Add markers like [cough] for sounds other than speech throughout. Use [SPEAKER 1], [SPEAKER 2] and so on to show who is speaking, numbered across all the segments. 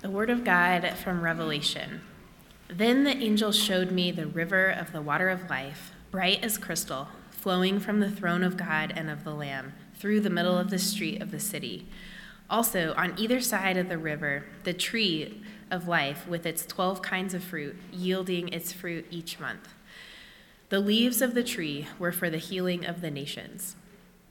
[SPEAKER 1] The Word of God from Revelation. Then the angel showed me the river of the water of life, bright as crystal, flowing from the throne of God and of the Lamb, through the middle of the street of the city. Also, on either side of the river, the tree of life with its 12 kinds of fruit, yielding its fruit each month. The leaves of the tree were for the healing of the nations.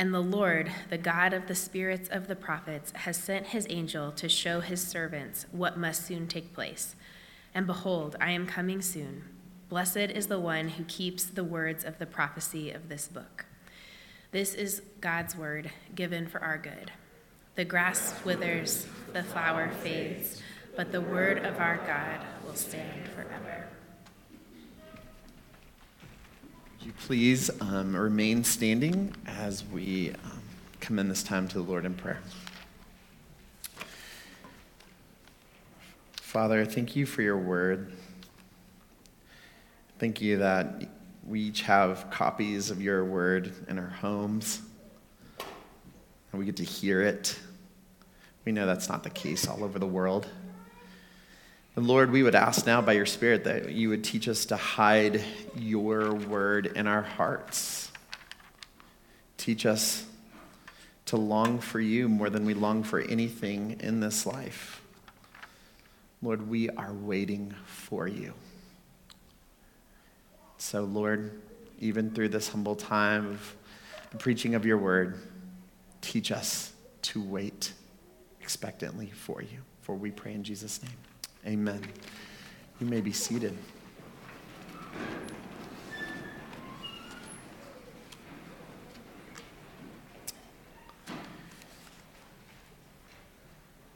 [SPEAKER 1] And the Lord, the God of the spirits of the prophets, has sent his angel to show his servants what must soon take place. And behold, I am coming soon. Blessed is the one who keeps the words of the prophecy of this book. This is God's word given for our good. The grass withers, the flower fades, but the word of our God will stand forever.
[SPEAKER 2] Would you please um, remain standing as we um, commend this time to the Lord in prayer? Father, thank you for your word. Thank you that we each have copies of your word in our homes and we get to hear it. We know that's not the case all over the world. And Lord, we would ask now by your Spirit that you would teach us to hide your word in our hearts. Teach us to long for you more than we long for anything in this life. Lord, we are waiting for you. So, Lord, even through this humble time of the preaching of your word, teach us to wait expectantly for you. For we pray in Jesus' name. Amen. You may be seated.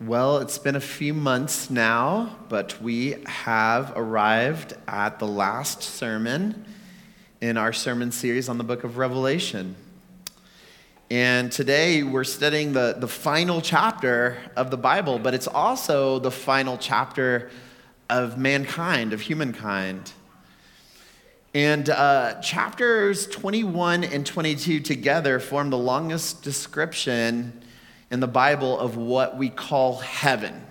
[SPEAKER 2] Well, it's been a few months now, but we have arrived at the last sermon in our sermon series on the book of Revelation. And today we're studying the, the final chapter of the Bible, but it's also the final chapter of mankind, of humankind. And uh, chapters 21 and 22 together form the longest description in the Bible of what we call heaven.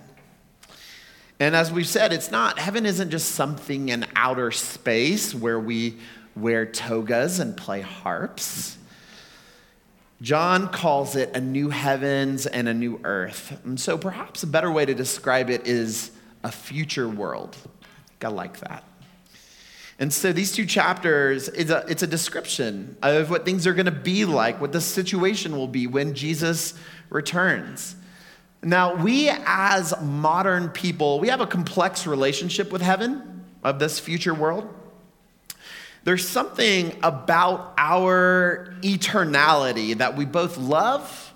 [SPEAKER 2] And as we've said, it's not, heaven isn't just something in outer space where we wear togas and play harps. John calls it a new heavens and a new earth. And so perhaps a better way to describe it is a future world. I like that. And so these two chapters, it's a, it's a description of what things are going to be like, what the situation will be when Jesus returns. Now, we as modern people, we have a complex relationship with heaven, of this future world. There's something about our eternality that we both love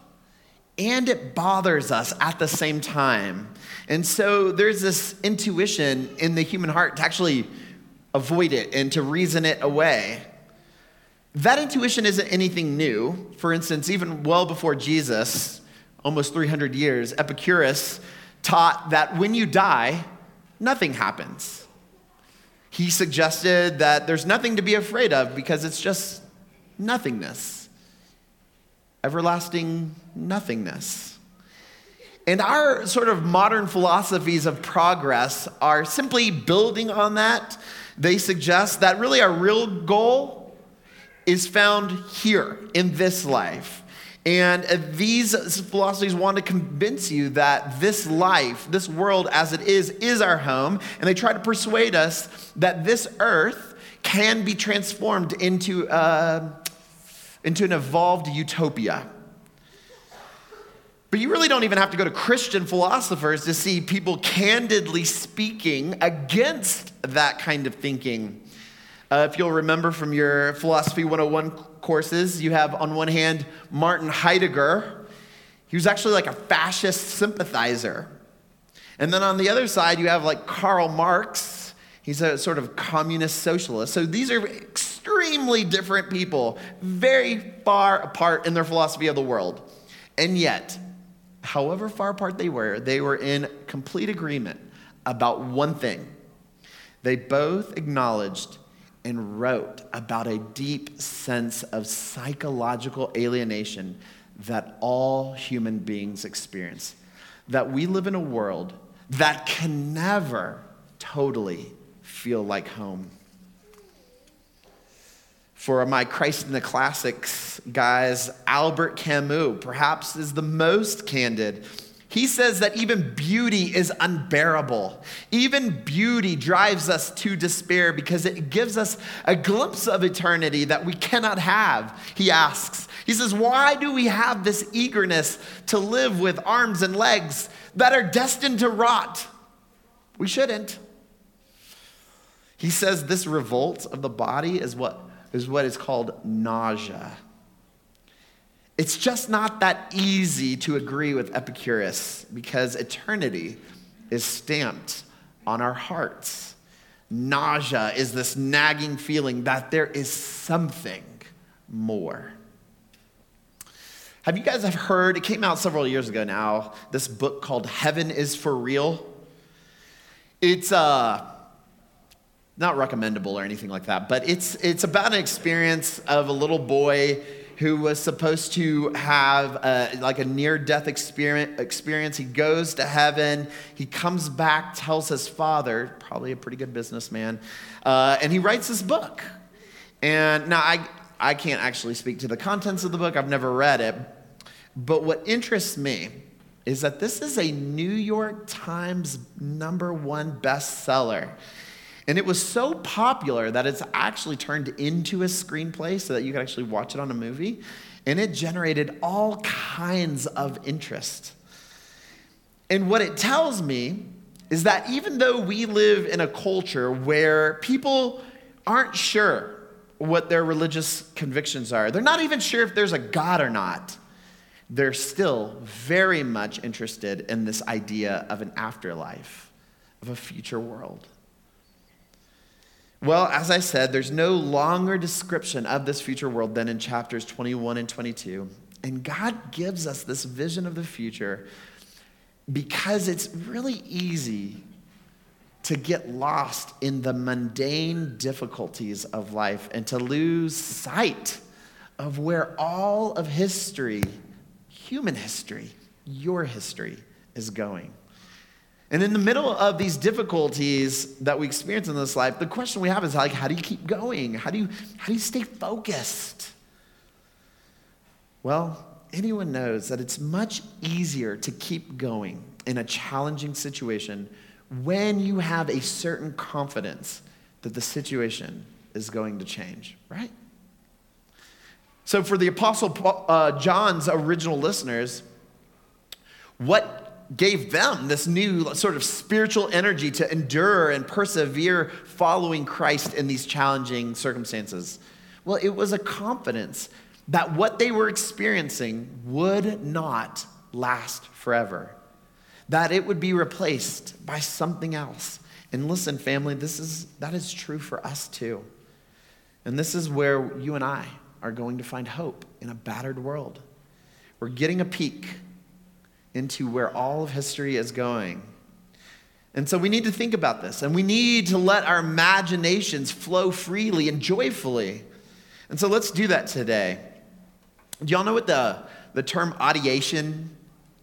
[SPEAKER 2] and it bothers us at the same time. And so there's this intuition in the human heart to actually avoid it and to reason it away. That intuition isn't anything new. For instance, even well before Jesus, almost 300 years, Epicurus taught that when you die, nothing happens. He suggested that there's nothing to be afraid of because it's just nothingness, everlasting nothingness. And our sort of modern philosophies of progress are simply building on that. They suggest that really our real goal is found here in this life. And these philosophies want to convince you that this life, this world as it is, is our home. And they try to persuade us that this earth can be transformed into, uh, into an evolved utopia. But you really don't even have to go to Christian philosophers to see people candidly speaking against that kind of thinking. Uh, if you'll remember from your Philosophy 101 courses, you have on one hand Martin Heidegger. He was actually like a fascist sympathizer. And then on the other side, you have like Karl Marx. He's a sort of communist socialist. So these are extremely different people, very far apart in their philosophy of the world. And yet, however far apart they were, they were in complete agreement about one thing. They both acknowledged and wrote about a deep sense of psychological alienation that all human beings experience. That we live in a world that can never totally feel like home. For my Christ in the Classics guys, Albert Camus perhaps is the most candid he says that even beauty is unbearable. Even beauty drives us to despair because it gives us a glimpse of eternity that we cannot have. He asks, He says, Why do we have this eagerness to live with arms and legs that are destined to rot? We shouldn't. He says this revolt of the body is what is what is called nausea. It's just not that easy to agree with Epicurus because eternity is stamped on our hearts. Nausea is this nagging feeling that there is something more. Have you guys have heard, it came out several years ago now, this book called Heaven is for Real? It's uh, not recommendable or anything like that, but it's, it's about an experience of a little boy who was supposed to have a, like a near death experience. He goes to heaven. He comes back, tells his father, probably a pretty good businessman, uh, and he writes this book. And now I, I can't actually speak to the contents of the book, I've never read it. But what interests me is that this is a New York Times number one bestseller. And it was so popular that it's actually turned into a screenplay so that you could actually watch it on a movie. And it generated all kinds of interest. And what it tells me is that even though we live in a culture where people aren't sure what their religious convictions are, they're not even sure if there's a God or not, they're still very much interested in this idea of an afterlife, of a future world. Well, as I said, there's no longer description of this future world than in chapters 21 and 22. And God gives us this vision of the future because it's really easy to get lost in the mundane difficulties of life and to lose sight of where all of history, human history, your history, is going. And in the middle of these difficulties that we experience in this life, the question we have is like, how do you keep going? How do you, how do you stay focused? Well, anyone knows that it's much easier to keep going in a challenging situation when you have a certain confidence that the situation is going to change, right? So, for the Apostle uh, John's original listeners, what gave them this new sort of spiritual energy to endure and persevere following Christ in these challenging circumstances? Well, it was a confidence that what they were experiencing would not last forever, that it would be replaced by something else. And listen, family, this is, that is true for us too. And this is where you and I are going to find hope in a battered world. We're getting a peek into where all of history is going. And so we need to think about this, and we need to let our imaginations flow freely and joyfully. And so let's do that today. Do y'all know what the, the term audiation?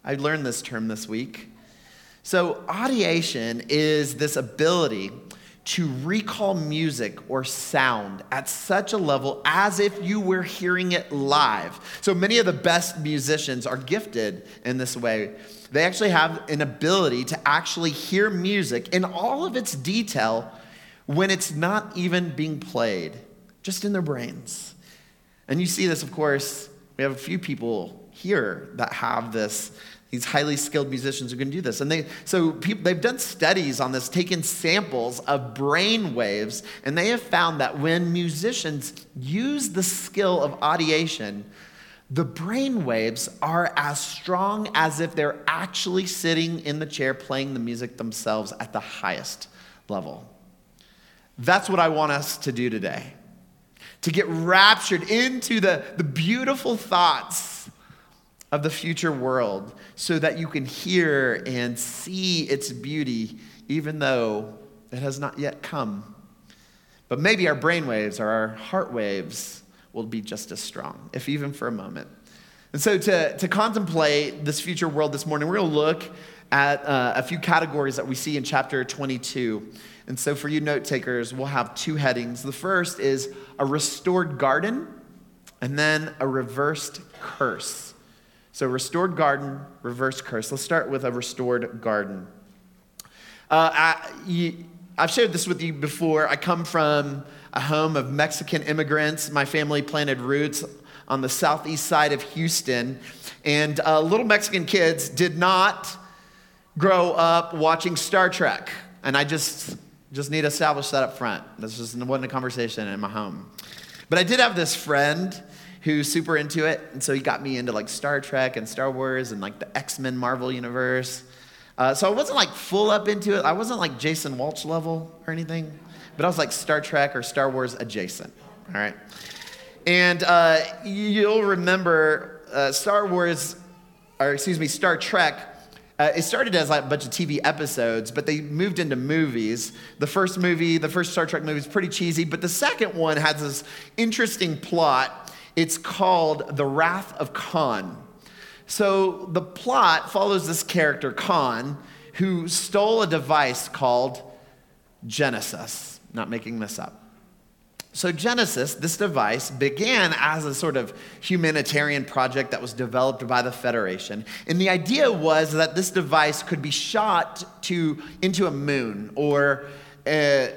[SPEAKER 2] I learned this term this week. So, audiation is this ability to recall music or sound at such a level as if you were hearing it live. So many of the best musicians are gifted in this way. They actually have an ability to actually hear music in all of its detail when it's not even being played, just in their brains. And you see this, of course, we have a few people here that have this these highly skilled musicians who can do this. And they, so people, they've done studies on this, taken samples of brain waves, and they have found that when musicians use the skill of audiation, the brain waves are as strong as if they're actually sitting in the chair playing the music themselves at the highest level. That's what I want us to do today. To get raptured into the, the beautiful thoughts of the future world so that you can hear and see its beauty, even though it has not yet come. But maybe our brain waves or our heart waves will be just as strong, if even for a moment. And so, to, to contemplate this future world this morning, we're going to look at uh, a few categories that we see in chapter 22. And so, for you note takers, we'll have two headings. The first is a restored garden, and then a reversed curse. So, restored garden, reverse curse. Let's start with a restored garden. Uh, I, you, I've shared this with you before. I come from a home of Mexican immigrants. My family planted roots on the southeast side of Houston. And uh, little Mexican kids did not grow up watching Star Trek. And I just, just need to establish that up front. This just wasn't a conversation in my home. But I did have this friend who's super into it. And so he got me into like Star Trek and Star Wars and like the X Men Marvel universe. Uh, so I wasn't like full up into it. I wasn't like Jason Walsh level or anything, but I was like Star Trek or Star Wars adjacent. All right. And uh, you'll remember uh, Star Wars, or excuse me, Star Trek. Uh, it started as like a bunch of TV episodes, but they moved into movies. The first movie, the first Star Trek movie, is pretty cheesy, but the second one has this interesting plot. It's called The Wrath of Khan. So the plot follows this character, Khan, who stole a device called Genesis. Not making this up. So, Genesis, this device, began as a sort of humanitarian project that was developed by the Federation. And the idea was that this device could be shot to, into a moon or a,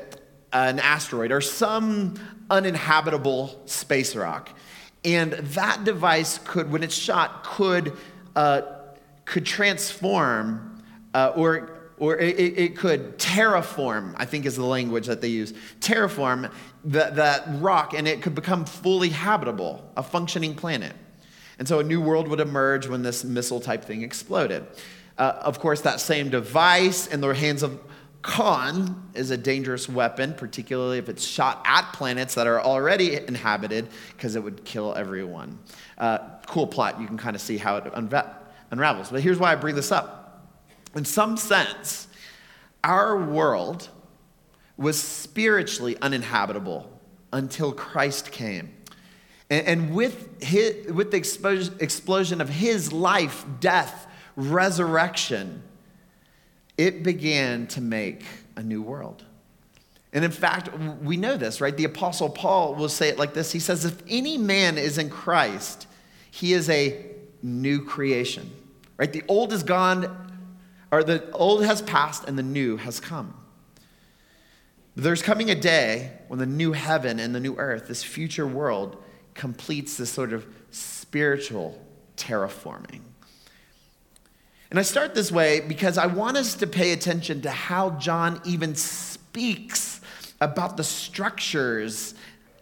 [SPEAKER 2] an asteroid or some uninhabitable space rock. And that device could, when it's shot, could, uh, could transform uh, or or it, it, could terraform, I think is the language that they use, terraform the, that rock and it could become fully habitable, a functioning planet. And so a new world would emerge when this missile type thing exploded. Uh, of course, that same device in the hands of Khan is a dangerous weapon, particularly if it's shot at planets that are already inhabited, because it would kill everyone. Uh, cool plot. You can kind of see how it unra- unravels. But here's why I bring this up in some sense, our world was spiritually uninhabitable until Christ came. And, and with, his, with the expos- explosion of his life, death, resurrection, it began to make a new world. And in fact, we know this, right? The Apostle Paul will say it like this He says, If any man is in Christ, he is a new creation, right? The old is gone, or the old has passed and the new has come. There's coming a day when the new heaven and the new earth, this future world, completes this sort of spiritual terraforming. And I start this way because I want us to pay attention to how John even speaks about the structures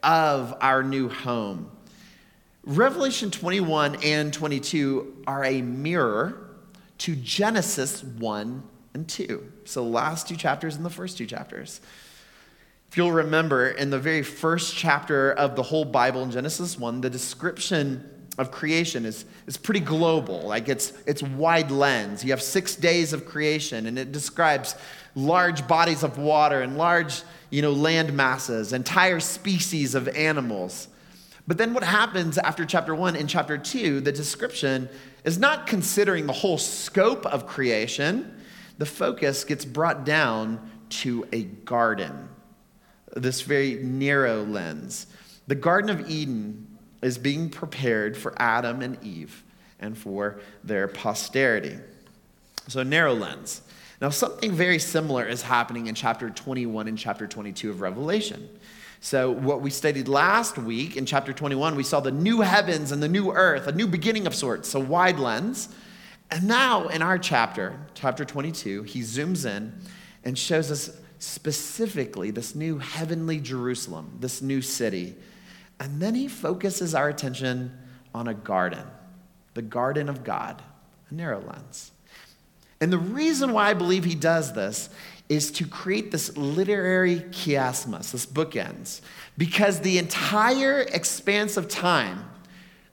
[SPEAKER 2] of our new home. Revelation 21 and 22 are a mirror to Genesis 1 and 2. So, the last two chapters and the first two chapters. If you'll remember, in the very first chapter of the whole Bible in Genesis 1, the description of creation is, is pretty global. Like it's, it's wide lens. You have six days of creation, and it describes large bodies of water and large you know, land masses, entire species of animals. But then what happens after chapter one in chapter two, the description is not considering the whole scope of creation. The focus gets brought down to a garden, this very narrow lens. The Garden of Eden is being prepared for Adam and Eve and for their posterity. So, narrow lens. Now, something very similar is happening in chapter 21 and chapter 22 of Revelation. So, what we studied last week in chapter 21, we saw the new heavens and the new earth, a new beginning of sorts, a wide lens. And now in our chapter, chapter 22, he zooms in and shows us specifically this new heavenly Jerusalem, this new city. And then he focuses our attention on a garden, the garden of God, a narrow lens. And the reason why I believe he does this is to create this literary chiasmus, this bookends, because the entire expanse of time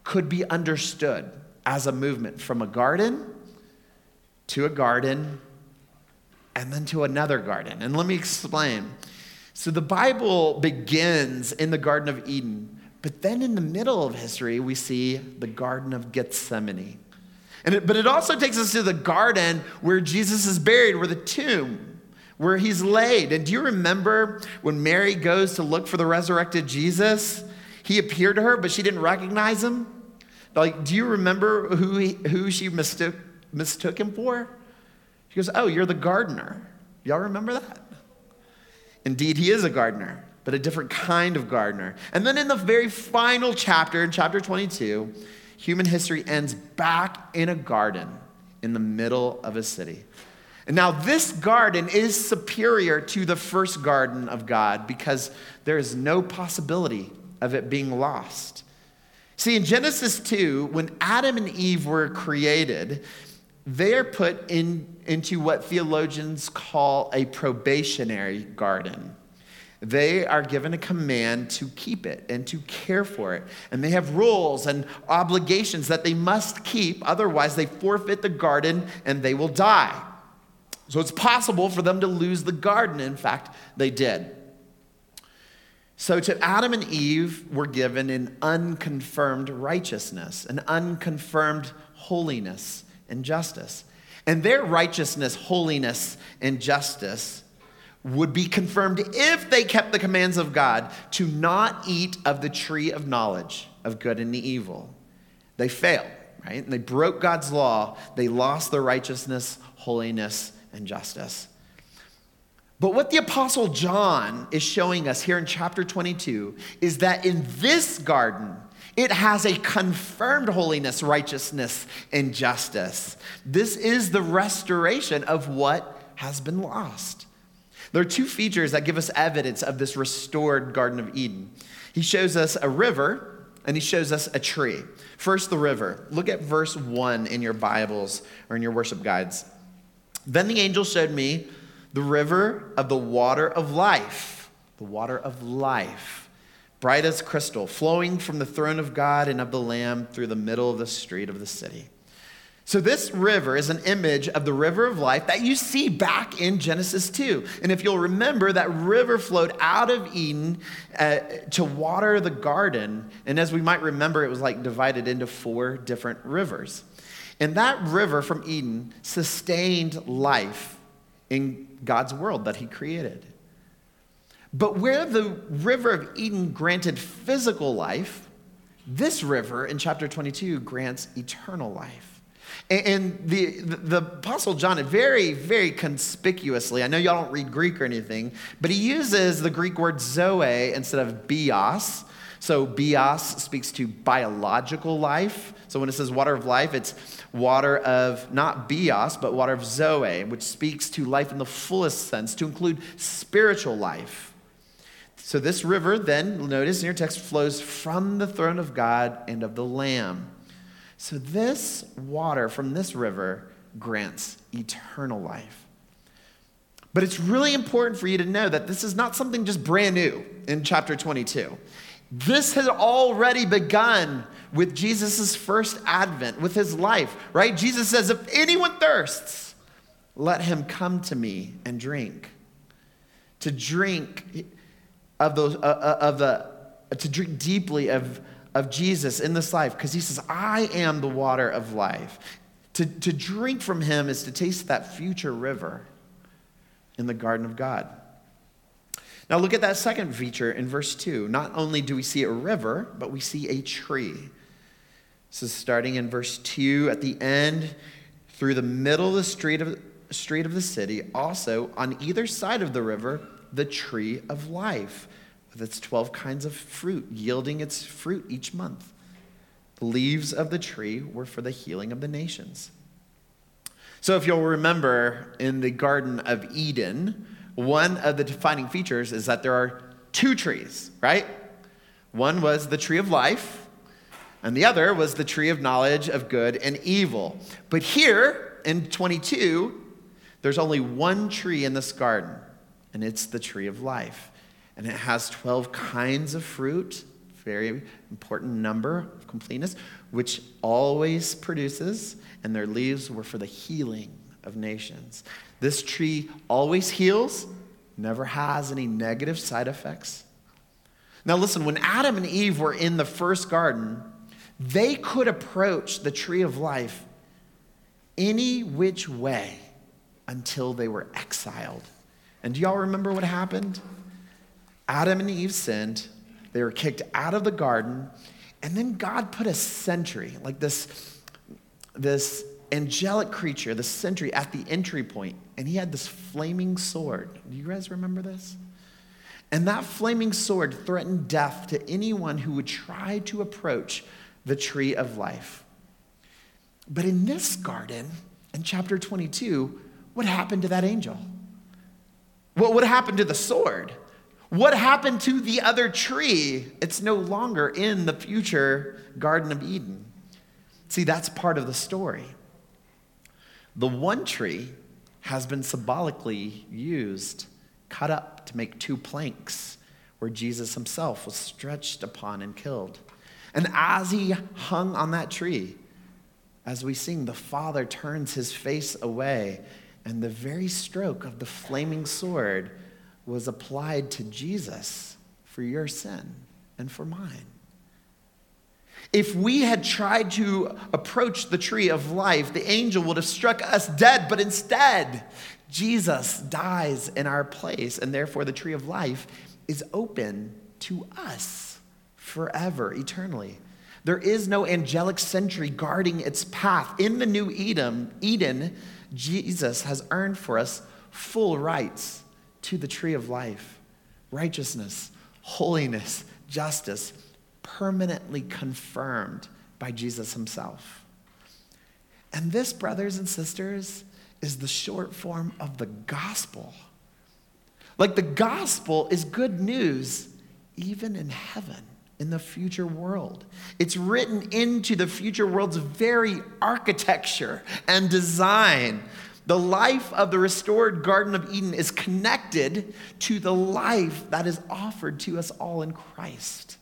[SPEAKER 2] could be understood as a movement from a garden to a garden and then to another garden. And let me explain. So the Bible begins in the Garden of Eden, but then in the middle of history, we see the Garden of Gethsemane. And it, but it also takes us to the garden where Jesus is buried, where the tomb, where he's laid. And do you remember when Mary goes to look for the resurrected Jesus? He appeared to her, but she didn't recognize him. Like, do you remember who, he, who she mistook, mistook him for? She goes, Oh, you're the gardener. Y'all remember that? Indeed, he is a gardener, but a different kind of gardener. And then in the very final chapter, in chapter 22, human history ends back in a garden in the middle of a city. And now, this garden is superior to the first garden of God because there is no possibility of it being lost. See, in Genesis 2, when Adam and Eve were created, they are put in, into what theologians call a probationary garden. They are given a command to keep it and to care for it. And they have rules and obligations that they must keep, otherwise, they forfeit the garden and they will die. So it's possible for them to lose the garden. In fact, they did. So to Adam and Eve were given an unconfirmed righteousness, an unconfirmed holiness and justice. And their righteousness, holiness, and justice would be confirmed if they kept the commands of God to not eat of the tree of knowledge of good and the evil. They failed, right? And they broke God's law. They lost their righteousness, holiness, and justice. But what the Apostle John is showing us here in chapter 22 is that in this garden, it has a confirmed holiness, righteousness, and justice. This is the restoration of what has been lost. There are two features that give us evidence of this restored Garden of Eden. He shows us a river and he shows us a tree. First, the river. Look at verse 1 in your Bibles or in your worship guides. Then the angel showed me the river of the water of life, the water of life bright as crystal, flowing from the throne of God and of the Lamb through the middle of the street of the city. So, this river is an image of the river of life that you see back in Genesis 2. And if you'll remember, that river flowed out of Eden uh, to water the garden. And as we might remember, it was like divided into four different rivers. And that river from Eden sustained life in God's world that He created. But where the river of Eden granted physical life, this river in chapter 22 grants eternal life. And the, the, Apostle John, very, very conspicuously, I know y'all don't read Greek or anything, but he uses the Greek word zoe instead of bios. So bios speaks to biological life. So when it says water of life, it's water of not bios, but water of zoe, which speaks to life in the fullest sense, to include spiritual life. So this river, then, notice in your text, flows from the throne of God and of the Lamb. So this water from this river grants eternal life. But it's really important for you to know that this is not something just brand new in chapter 22. This has already begun with Jesus' first advent, with his life, right? Jesus says, If anyone thirsts, let him come to me and drink. To drink of, those, uh, uh, of the, to drink deeply of, of Jesus in this life because he says, I am the water of life. To, to drink from him is to taste that future river in the garden of God. Now, look at that second feature in verse 2. Not only do we see a river, but we see a tree. This is starting in verse 2 at the end, through the middle of the street of, street of the city, also on either side of the river, the tree of life with its 12 kinds of fruit, yielding its fruit each month. The leaves of the tree were for the healing of the nations. So, if you'll remember in the Garden of Eden, one of the defining features is that there are two trees, right? One was the tree of life, and the other was the tree of knowledge of good and evil. But here in 22, There's only one tree in this garden, and it's the tree of life. And it has 12 kinds of fruit, very important number of completeness, which always produces, and their leaves were for the healing of nations. This tree always heals, never has any negative side effects. Now, listen, when Adam and Eve were in the first garden, they could approach the tree of life any which way until they were exiled. And do y'all remember what happened? Adam and Eve sinned, they were kicked out of the garden, and then God put a sentry, like this, this angelic creature, the sentry at the entry point, and he had this flaming sword. Do you guys remember this? And that flaming sword threatened death to anyone who would try to approach the tree of life. But in this garden, in chapter 22, what happened to that angel? What would happen to the sword? What happened to the other tree? It's no longer in the future Garden of Eden. See, that's part of the story. The one tree has been symbolically used, cut up to make two planks where Jesus himself was stretched upon and killed. And as he hung on that tree, as we sing, the Father turns his face away, and the very stroke of the flaming sword was applied to Jesus for your sin and for mine. If we had tried to approach the tree of life, the angel would have struck us dead, but instead, Jesus dies in our place, and therefore the tree of life is open to us forever, eternally. There is no angelic sentry guarding its path. In the new Eden, Eden, Jesus has earned for us full rights to the tree of life, righteousness, holiness, justice, permanently confirmed by Jesus himself. And this, brothers and sisters, is the short form of the gospel. Like the gospel is good news even in heaven, in the future world. It's written into the future world's very architecture and design. The life of the restored Garden of Eden is connected to the life that is offered to us all in Christ.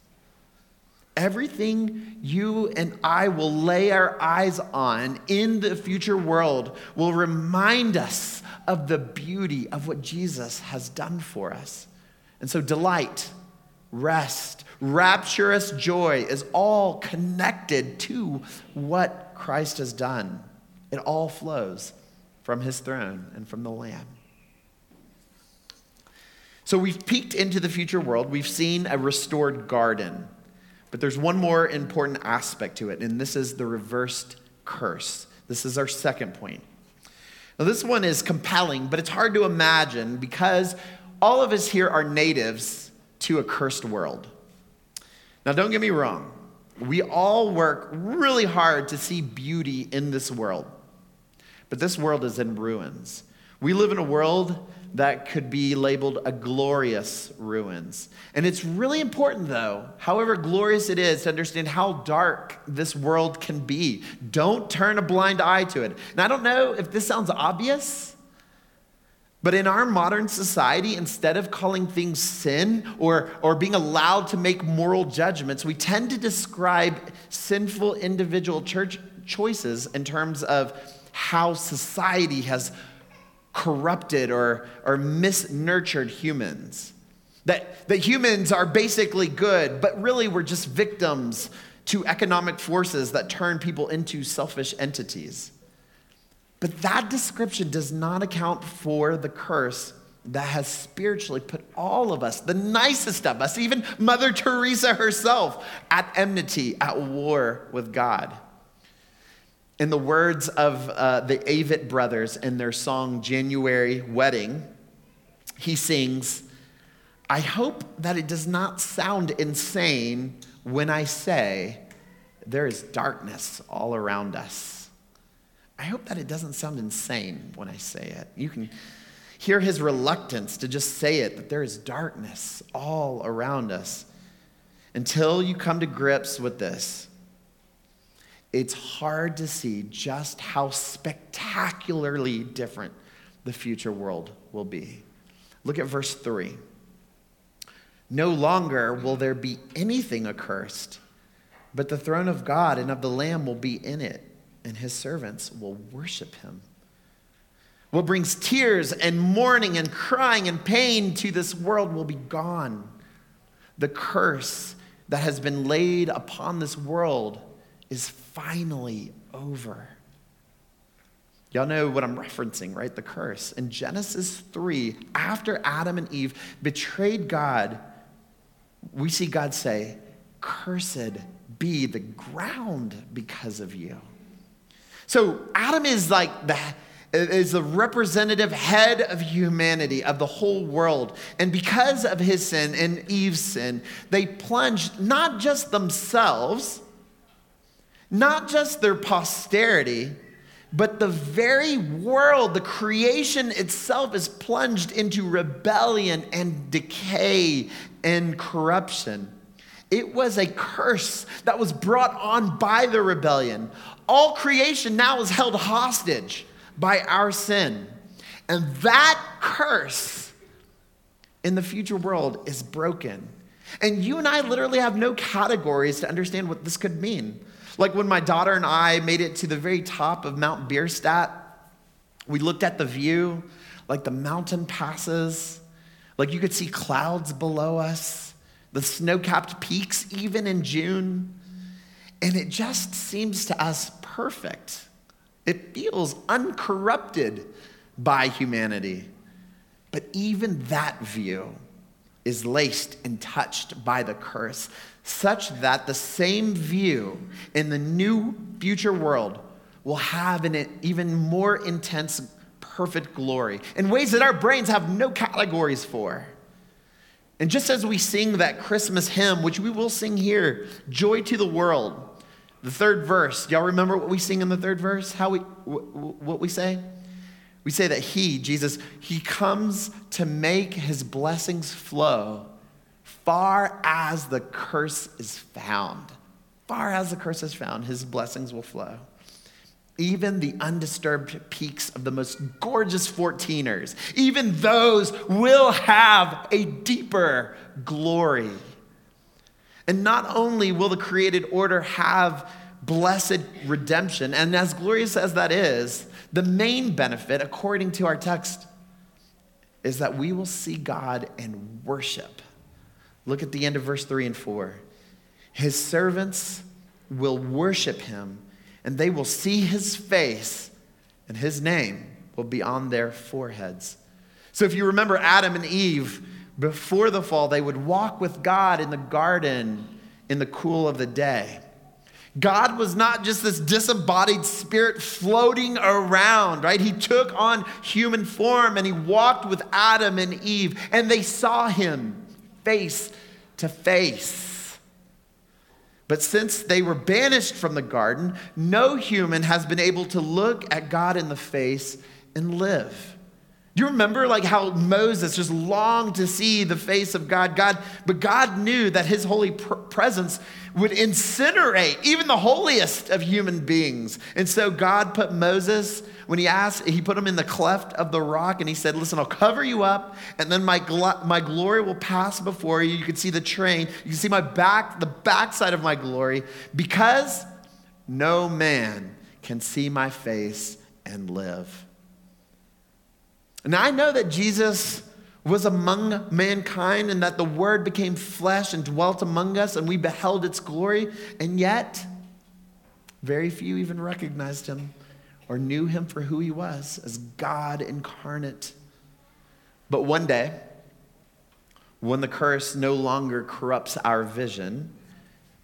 [SPEAKER 2] Everything you and I will lay our eyes on in the future world will remind us of the beauty of what Jesus has done for us. And so, delight, rest, rapturous joy is all connected to what Christ has done. It all flows from his throne and from the Lamb. So, we've peeked into the future world, we've seen a restored garden. But there's one more important aspect to it, and this is the reversed curse. This is our second point. Now, this one is compelling, but it's hard to imagine because all of us here are natives to a cursed world. Now, don't get me wrong, we all work really hard to see beauty in this world, but this world is in ruins. We live in a world that could be labeled a glorious ruins. And it's really important, though, however glorious it is, to understand how dark this world can be. Don't turn a blind eye to it. And I don't know if this sounds obvious, but in our modern society, instead of calling things sin or, or being allowed to make moral judgments, we tend to describe sinful individual church choices in terms of how society has corrupted or, or misnurtured humans. That, that humans are basically good, but really we're just victims to economic forces that turn people into selfish entities. But that description does not account for the curse that has spiritually put all of us, the nicest of us, even Mother Teresa herself, at enmity, at war with God. In the words of uh, the Avett brothers in their song January Wedding, he sings, I hope that it does not sound insane when I say there is darkness all around us. I hope that it doesn't sound insane when I say it. You can hear his reluctance to just say it that there is darkness all around us until you come to grips with this it's hard to see just how spectacularly different the future world will be. Look at verse 3. No longer will there be anything accursed, but the throne of God and of the Lamb will be in it, and his servants will worship him. What brings tears and mourning and crying and pain to this world will be gone. The curse that has been laid upon this world is finally over. Y'all know what I'm referencing, right? The curse. In Genesis 3, after Adam and Eve betrayed God, we see God say, Cursed be the ground because of you. So Adam is like the is the representative head of humanity, of the whole world. And because of his sin and Eve's sin, they plunged not just themselves, not just their posterity, but the very world, the creation itself, is plunged into rebellion and decay and corruption. It was a curse that was brought on by the rebellion. All creation now is held hostage by our sin. And that curse in the future world is broken. And you and I literally have no categories to understand what this could mean. Like when my daughter and I made it to the very top of Mount Bierstadt, we looked at the view, like the mountain passes, like you could see clouds below us, the snow capped peaks, even in June. And it just seems to us perfect. It feels uncorrupted by humanity. But even that view is laced and touched by the curse such that the same view in the new future world will have an even more intense, perfect glory in ways that our brains have no categories for. And just as we sing that Christmas hymn, which we will sing here, Joy to the World, the third verse, y'all remember what we sing in the third verse? How we, what we say? We say that He, Jesus, He comes to make His blessings flow far as the curse is found. Far as the curse is found, his blessings will flow. Even the undisturbed peaks of the most gorgeous 14ers, even those will have a deeper glory. And not only will the created order have blessed redemption, and as glorious as that is, the main benefit, according to our text, is that we will see God and worship. Look at the end of verse 3 and 4. His servants will worship him, and they will see his face, and his name will be on their foreheads. So if you remember Adam and Eve, before the fall, they would walk with God in the garden in the cool of the day. God was not just this disembodied spirit floating around, right? He took on human form and he walked with Adam and Eve, and they saw him face to face. But since they were banished from the garden, no human has been able to look at God in the face and live. Do you remember like how Moses just longed to see the face of God? God, but God knew that his holy pr- presence would incinerate even the holiest of human beings. And so God put Moses when he asked, he put him in the cleft of the rock and he said, Listen, I'll cover you up, and then my, gl- my glory will pass before you. You can see the train, you can see my back, the backside of my glory, because no man can see my face and live. And I know that Jesus was among mankind and that the word became flesh and dwelt among us and we beheld its glory, and yet very few even recognized him or knew him for who he was as God incarnate. But one day, when the curse no longer corrupts our vision,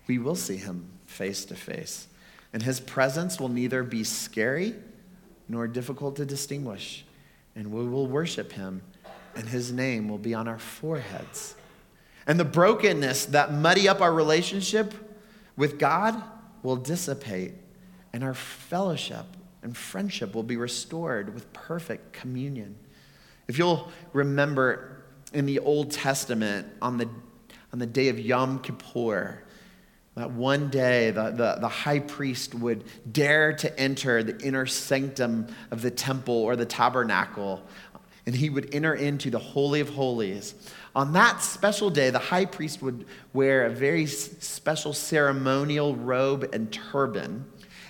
[SPEAKER 2] we will see him face to face. And his presence will neither be scary nor difficult to distinguish. And we will worship him, and his name will be on our foreheads. And the brokenness that muddy up our relationship with God will dissipate, and our fellowship and friendship will be restored with perfect communion. If you'll remember in the Old Testament, on the, on the day of Yom Kippur, that one day the, the, the, high priest would dare to enter the inner sanctum of the temple or the tabernacle, and he would enter into the Holy of Holies. On that special day, the high priest would wear a very special ceremonial robe and turban.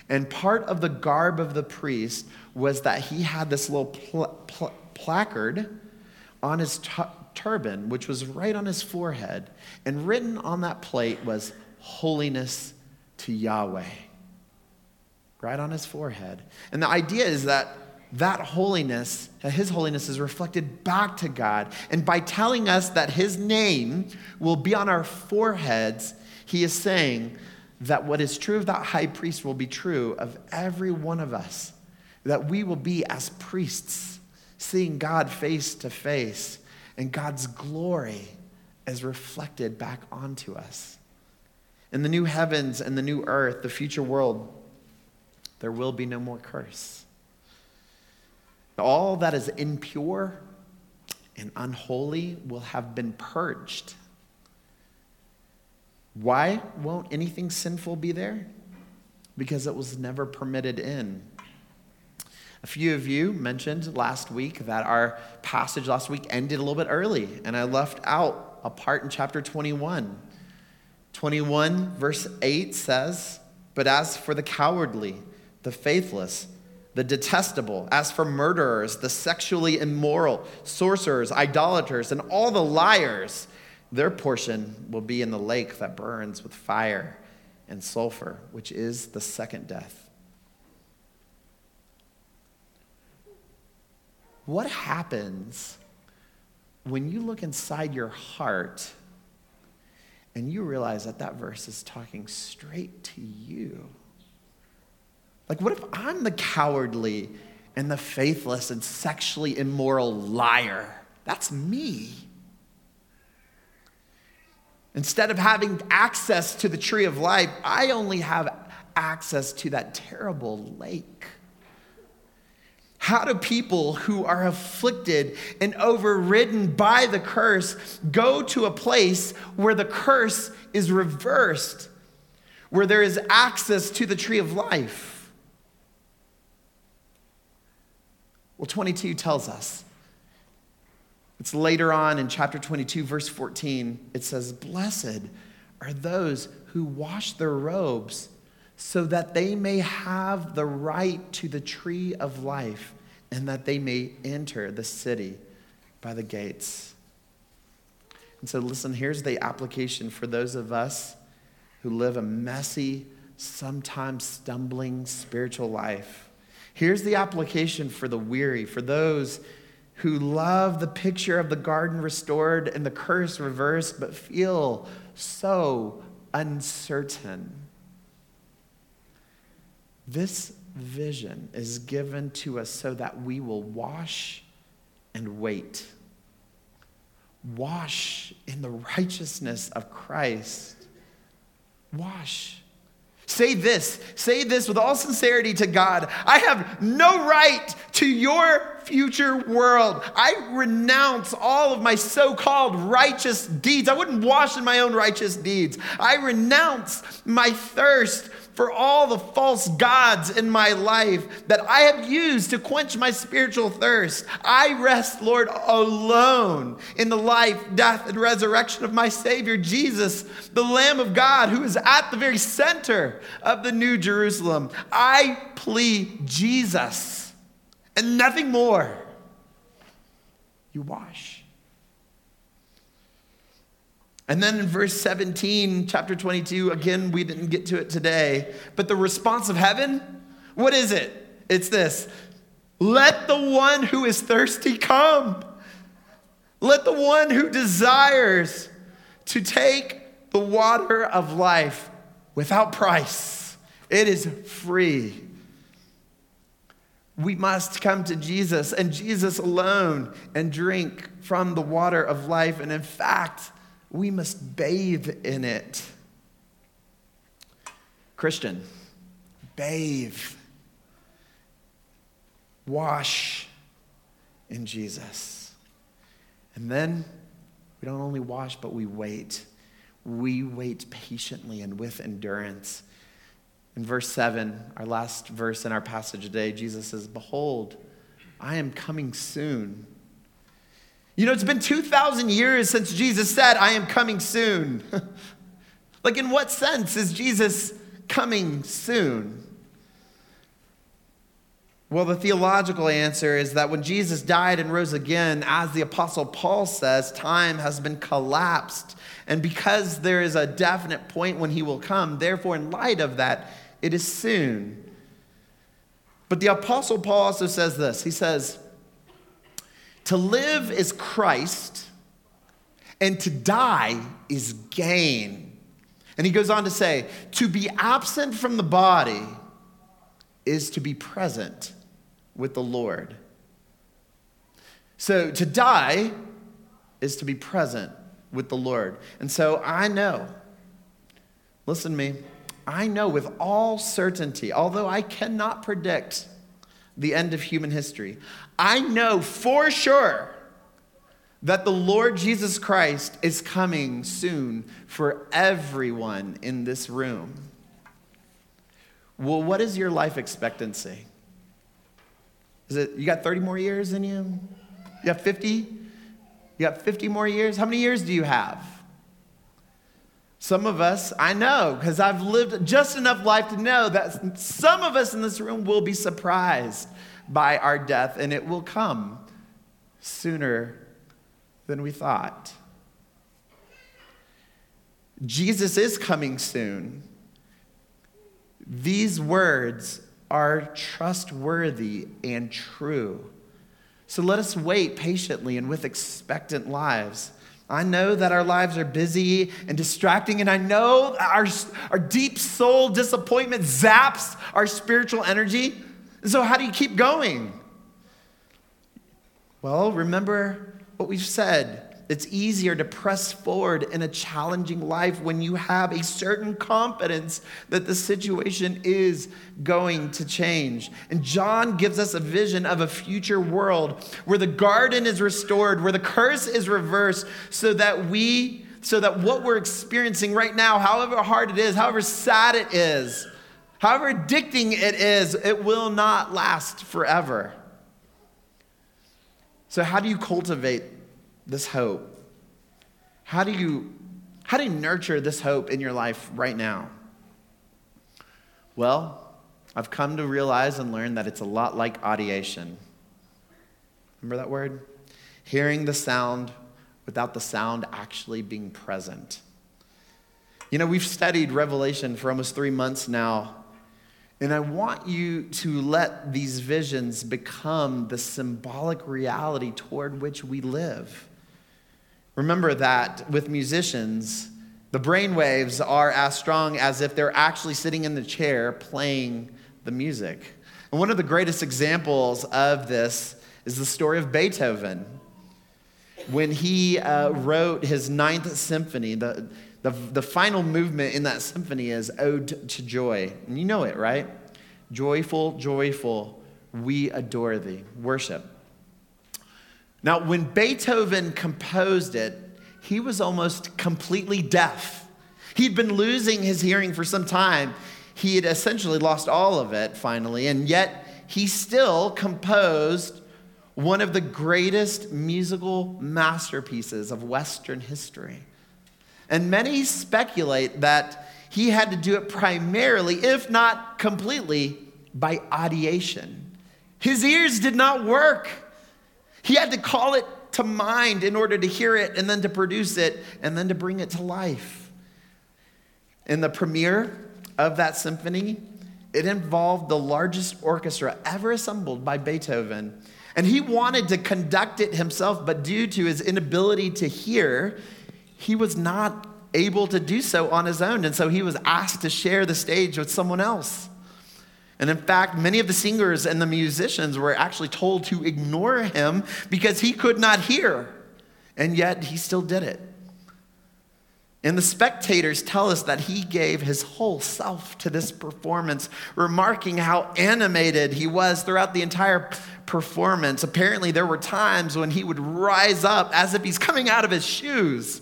[SPEAKER 2] And part of the garb of the priest was that he had this little pl- pl- placard on his turban, which was right on his forehead. And written on that plate was holiness to Yahweh. Right on his forehead. And the idea is that that holiness, his holiness is reflected back to God. And by telling us that his name will be on our foreheads, he is saying that what is true of that high priest will be true of every one of us. That we will be as priests, seeing God face to face, and God's glory is reflected back onto us. In the new heavens and the new earth, the future world, there will be no more curse. All that is impure and unholy will have been purged. Why won't anything sinful be there? Because it was never permitted in. A few of you mentioned last week that our passage last week ended a little bit early, and I left out a part in chapter 21. 21, verse 8 says, But as for the cowardly, the faithless, the detestable, as for murderers, the sexually immoral, sorcerers, idolaters, and all the liars, their portion will be in the lake that burns with fire and sulfur, which is the second death. What happens when you look inside your heart and you realize that that verse is talking straight to you. Like, what if I'm the cowardly and the faithless and sexually immoral liar? That's me. Instead of having access to the tree of life, I only have access to that terrible lake. How do people who are afflicted and overridden by the curse go to a place where the curse is reversed, where there is access to the tree of life? Well, 22 tells us. It's later on in chapter 22, verse 14. It says, Blessed are those who wash their robes so that they may have the right to the tree of life and that they may enter the city by the gates. And so, listen, here's the application for those of us who live a messy, sometimes stumbling spiritual life. Here's the application for the weary, for those who love the picture of the garden restored and the curse reversed, but feel so uncertain. This vision is given to us so that we will wash and wait. Wash in the righteousness of Christ. Wash. Say this, say this with all sincerity to God. I have no right to your future world. I renounce all of my so called righteous deeds. I wouldn't wash in my own righteous deeds. I renounce my thirst for all the false gods in my life that I have used to quench my spiritual thirst. I rest, Lord, alone in the life, death, and resurrection of my Savior, Jesus, the Lamb of God, who is at the very center of the New Jerusalem. I plead Jesus and nothing more. You wash. And then in verse 17, chapter 22, again, we didn't get to it today, but the response of heaven, what is it? It's this Let the one who is thirsty come. Let the one who desires to take the water of life without price. It is free. We must come to Jesus and Jesus alone and drink from the water of life. And in fact, we must bathe in it. Christian, bathe, wash in Jesus. And then we don't only wash, but we wait. we wait patiently and with endurance. In verse 7, our last verse in our passage today, Jesus says, Behold, I am coming soon. You know, it's been 2,000 years since Jesus said, I am coming soon. [laughs] like, in what sense is Jesus coming soon? Well, the theological answer is that when Jesus died and rose again, as the Apostle Paul says, time has been collapsed. And because there is a definite point when he will come, therefore, in light of that, it is soon. But the Apostle Paul also says this He says, To live is Christ, and to die is gain. And he goes on to say, To be absent from the body is to be present with the Lord. So to die is to be present with the Lord. And so I know, listen to me, I know with all certainty, although I cannot predict the end of human history, I know for sure that the Lord Jesus Christ is coming soon for everyone in this room. Well, what is your life expectancy? Is it, you got 30 more years in you? You got 50? You got 50 more years? How many years do you have? Some of us, I know, because I've lived just enough life to know that some of us in this room will be surprised by our death, and it will come sooner than we thought. Jesus is coming soon. These words are trustworthy and true. So let us wait patiently and with expectant lives. I know that our lives are busy and distracting, and I know our, our deep soul disappointment zaps our spiritual energy. So, how do you keep going? Well, remember what we've said it's easier to press forward in a challenging life when you have a certain confidence that the situation is going to change. And John gives us a vision of a future world where the garden is restored, where the curse is reversed, so that we, so that what we're experiencing right now, however hard it is, however sad it is, however addicting it is, it will not last forever. So, how do you cultivate this hope? How do you how do you nurture this hope in your life right now? Well, I've come to realize and learn that it's a lot like audiation. Remember that word? Hearing the sound without the sound actually being present. You know, we've studied Revelation for almost three months now, and I want you to let these visions become the symbolic reality toward which we live. Remember that with musicians, the brain waves are as strong as if they're actually sitting in the chair playing the music. And one of the greatest examples of this is the story of Beethoven. When he uh, wrote his ninth symphony, the, the, the final movement in that symphony is Ode to Joy. And you know it, right? Joyful, joyful, we adore thee. Worship. Now, when Beethoven composed it, he was almost completely deaf. He'd been losing his hearing for some time. He had essentially lost all of it finally, and yet he still composed one of the greatest musical masterpieces of Western history. And many speculate that he had to do it primarily, if not completely, by audiation. His ears did not work. He had to call it to mind in order to hear it and then to produce it and then to bring it to life. In the premiere of that symphony, it involved the largest orchestra ever assembled by Beethoven. And he wanted to conduct it himself, but due to his inability to hear, he was not able to do so on his own. And so he was asked to share the stage with someone else. And in fact, many of the singers and the musicians were actually told to ignore him because he could not hear. And yet he still did it. And the spectators tell us that he gave his whole self to this performance, remarking how animated he was throughout the entire performance. Apparently, there were times when he would rise up as if he's coming out of his shoes.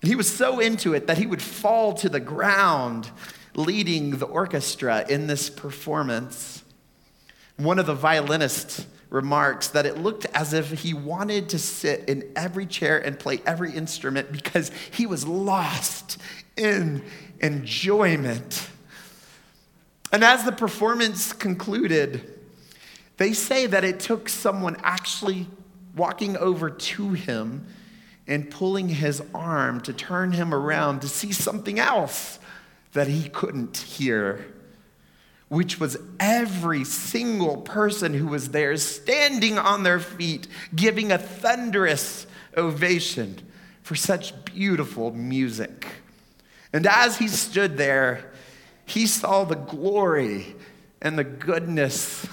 [SPEAKER 2] And he was so into it that he would fall to the ground leading the orchestra in this performance. One of the violinists remarks that it looked as if he wanted to sit in every chair and play every instrument because he was lost in enjoyment. And as the performance concluded, they say that it took someone actually walking over to him and pulling his arm to turn him around to see something else that he couldn't hear, which was every single person who was there standing on their feet, giving a thunderous ovation for such beautiful music. And as he stood there, he saw the glory and the goodness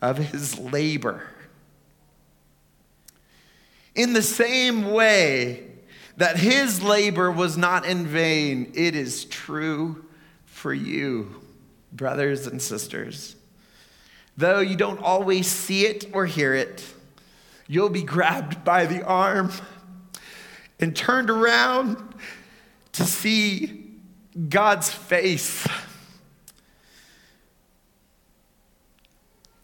[SPEAKER 2] of his labor. In the same way that his labor was not in vain, it is true for you, brothers and sisters. Though you don't always see it or hear it, you'll be grabbed by the arm and turned around to see God's face.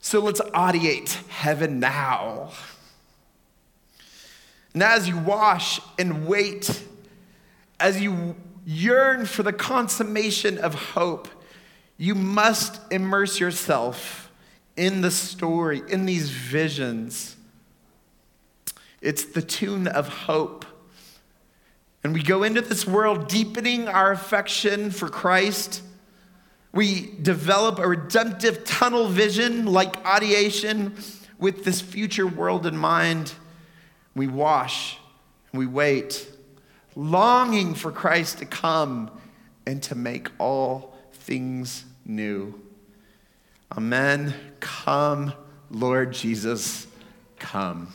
[SPEAKER 2] So let's audiate heaven now. And as you wash and wait, as you yearn for the consummation of hope, you must immerse yourself in the story, in these visions. It's the tune of hope. And we go into this world deepening our affection for Christ. We develop a redemptive tunnel vision like audiation with this future world in mind. We wash and we wait, longing for Christ to come and to make all things new. Amen. Come, Lord Jesus, come.